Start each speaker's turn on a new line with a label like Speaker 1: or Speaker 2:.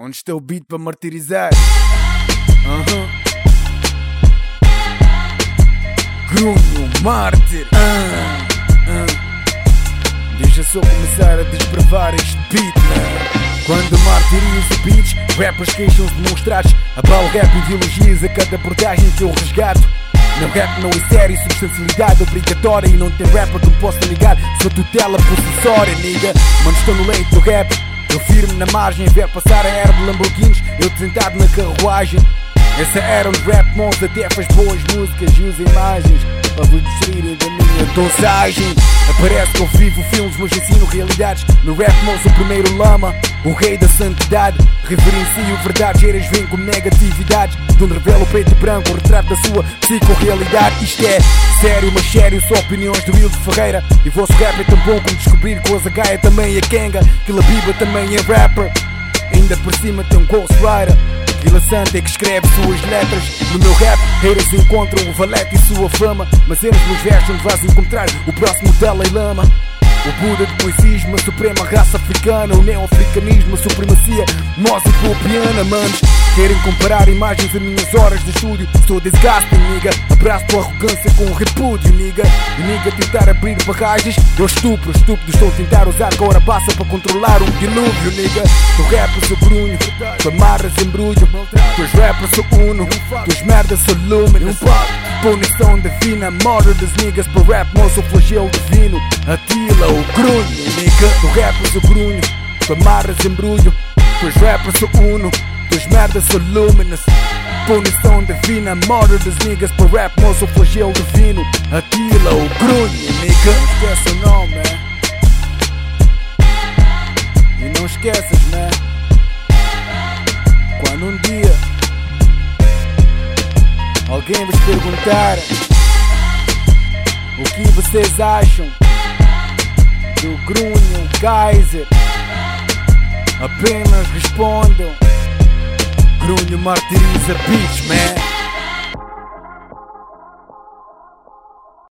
Speaker 1: Onde está o beat para martirizar? Aham. Grunho, mártir. Ah, ah. Deixa só começar a desbravar este beat, né? Quando martirizo beats, rappers queixam-se demonstrados. Abalo rap ideologias a cada abordagem que eu resgato. Meu rap não é sério, substancialidade obrigatória E não tem rapper que possa ligar Sua tutela possessória, nigga Mano, estou no leito do rap Eu firme na margem, ver passar a era Lamborghinis. Eu sentado na carruagem. Essa era um rap monstro até faz boas músicas e usa imagens vos distraírem da minha dosagem. Parece que eu vivo filmes, mas ensino realidades. No rap mostro o primeiro lama, o rei da santidade. Reverencio verdadeiras, vem com negatividade. Donde revela o preto e branco, o retrato da sua psicorrealidade. Isto é sério, mas sério, só opiniões do Wilde Ferreira. E vosso rap é tão bom como descobrir que o Azagaia também é Kenga, que Labiba também é rapper. Ainda por cima tem um Ghostwriter. Vila Santa é que escreve suas letras. No meu rap, haters encontram o valete e sua fama. Mas eles nos versos onde vais encontrar o próximo Dalai Lama. O Buda do poesismo, a suprema raça africana O neo-africanismo, a supremacia. Mosipopiana Manos, querem comparar imagens a minhas horas de estúdio? Sou desgaste, nigga. Abraço tua arrogância com repúdio, nigga. E nigga tentar abrir barragens? Eu estupro, estúpido estou a tentar usar. Agora passa para controlar um dilúvio, nigga. Tu rapper sou grunho, tu amarras embrulho. Tuas rappers sou uno, tuas merdas sou luminous. Punição divina, morte das niggas Para rap, moço, flagelo divino. Atila, o grunho, nigga. Tu rappers sou grunho, tu amarras embrulho. Tuas rappers sou uno, tuas merdas sou luminous. Punição divina, morte das niggas Para rap, moço, flagelo divino. Atila, o grunho, nigga. Não esqueça o nome, man E não esqueças, man Quando um dia Alguém vos perguntar O que vocês acham Do Grunho Kaiser Apenas respondam kru një martirize bitch, man.